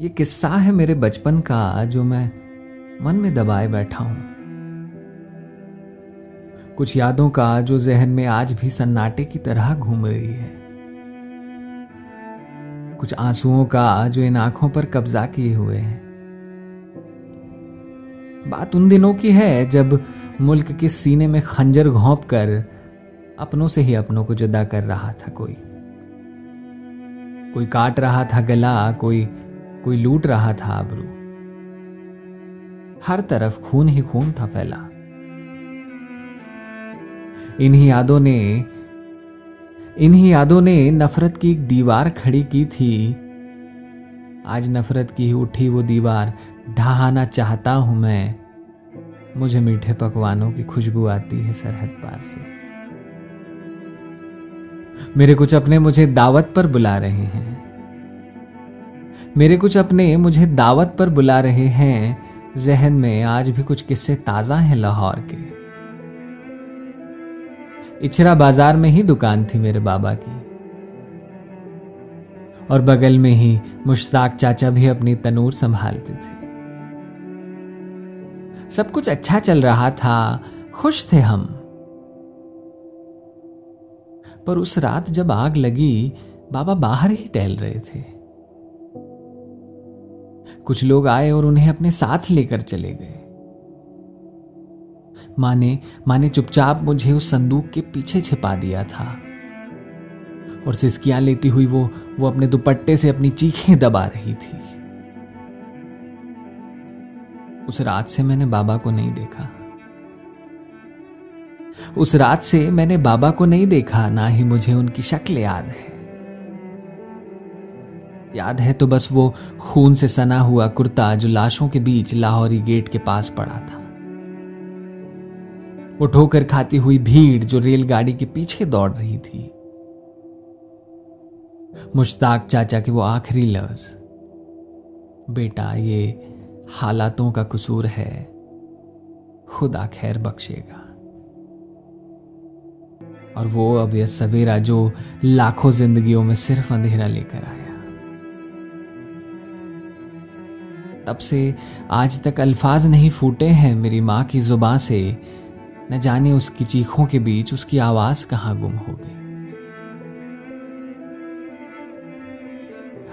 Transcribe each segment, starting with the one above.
ये किस्सा है मेरे बचपन का जो मैं मन में दबाए बैठा हूँ। कुछ यादों का जो जहन में आज भी सन्नाटे की तरह घूम रही है। कुछ आंसुओं का जो इन आँखों पर कब्जा किए हुए हैं। बात उन दिनों की है जब मुल्क के सीने में खंजर घोंप कर अपनों से ही अपनों को जुदा कर रहा था कोई। कोई काट रहा था गला, कोई कोई लूट रहा था आबरू। हर तरफ़ खून ही खून था फैला। इन्हीं यादों ने, इन्हीं यादों ने नफरत की एक दीवार खड़ी की थी। आज नफरत की उठी वो दीवार, ढहाना चाहता हूँ मैं। मुझे मीठे पकवानों की खुशबू आती है सरहद पार से। मेरे कुछ अपने मुझे दावत पर बुला रहे हैं। मेरे कुछ अपने मुझे दावत पर बुला रहे हैं। जहन में आज भी कुछ किस्से ताज़ा हैं लाहौर के। इचरा बाज़ार में ही दुकान थी मेरे बाबा की। और बगल में ही मुश्ताक चाचा भी अपनी तनूर संभालते थे। सब कुछ अच्छा चल रहा था, खुश थे हम। पर उस रात जब आग लगी, बाबा बाहर ही टहल रहे थे। कुछ लोग आए और उन्हें अपने साथ लेकर चले गए। माँ ने माँ ने चुपचाप मुझे उस संदूक के पीछे छिपा दिया था। और सिस्कियाँ लेती हुई वो वो अपने दुपट्टे से अपनी चीखें दबा रही थी। उस रात से मैंने बाबा को नहीं देखा। उस रात से मैंने बाबा को नहीं देखा, ना ही मुझे उनकी शक्ल याद है। याद है तो बस वो खून से सना हुआ कुर्ता जो लाशों के बीच लाहौरी गेट के पास पड़ा था। वो ठोकर खाती हुई भीड़ जो रेलगाड़ी के पीछे दौड़ रही थी। मुश्ताक चाचा के वो आखिरी लफ्ज। बेटा, ये हालातों का कसूर है। खुदा खैर बख्शेगा। और वो अब यह सवेरा जो लाखों जिंदगियों में सिर्फ़ अंधेरा लेकर आया तब से आज तक अल्फाज नहीं फूटे हैं मेरी माँ की ज़ुबान से। न जाने उसकी चीखों के बीच उसकी आवाज़ कहाँ गुम हो गई।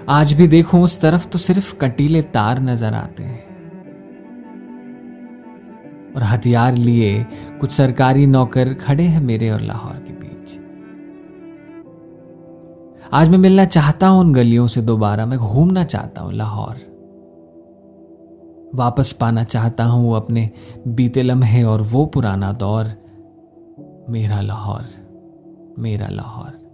आज भी देखूँ उस तरफ़ तो सिर्फ़ कटीले तार नज़र आते हैं। और हथियार लिए कुछ सरकारी नौकर खड़े हैं मेरे और लाहौर के बीच। आज मैं मिलना चाहता हूँ उन गलियों से दोबारा, मैं घूमना चाहता हूँ लाहौर। वापस पाना चाहता हूँ अपने बीते लम्हे और वो पुराना दौर, मेरा लाहौर मेरा लाहौर।